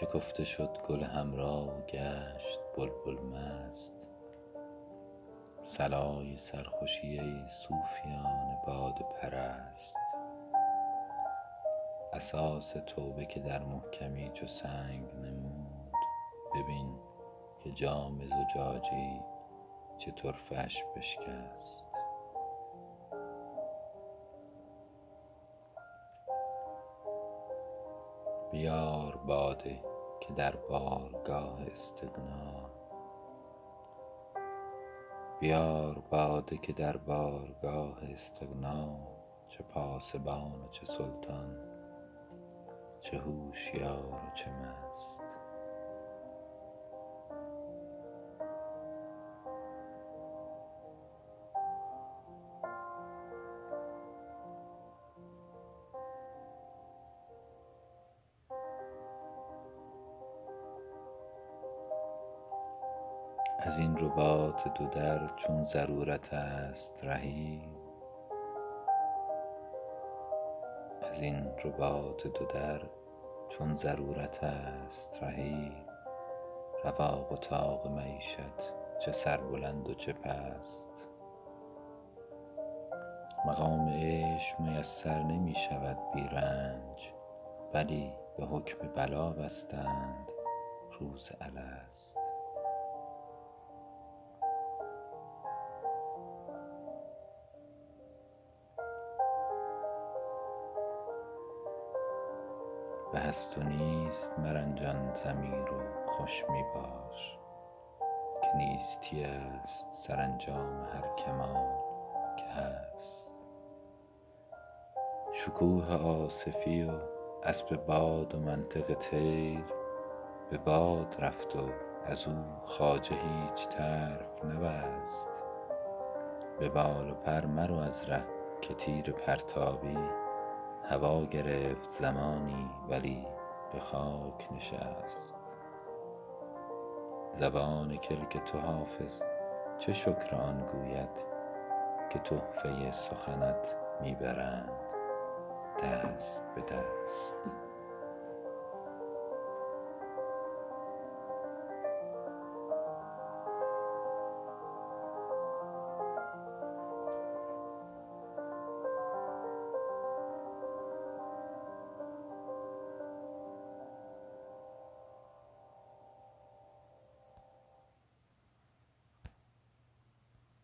شکفته شد گل حمرا و گشت بلبل مست؟ صلای سرخوشی ای صوفیان باده پرست. اساس توبه که در محکمی چو سنگ نمود. ببین که جام زجاجی چه طرفه اش بشکست. بیار باده که در بارگاه استغنا. چه پاسبان و چه سلطان چه هوشیار و چه مست. از این رباط دو در چون ضرورت است رهی. رواق و طاق معیشت چه سربلند و چه پست. مقام عیش میسر نمی شود بی رنج بلی به حکم بلا بستند روز الست. به هست و نیست مرنجان ضمیر و خوش می باش که نیستی است سرانجام هر کمال که هست. شکوه آصفی و اسب باد و منطق طیر به باد رفت و از او خواجه هیچ طرف نبست. به بال و پر مرو از ره که تیر پرتابی هوا گرفت زمانی ولی به خاک نشست. زبان کلک تو حافظ چه شکر آن گوید که تحفه سخنت می برند دست به دست.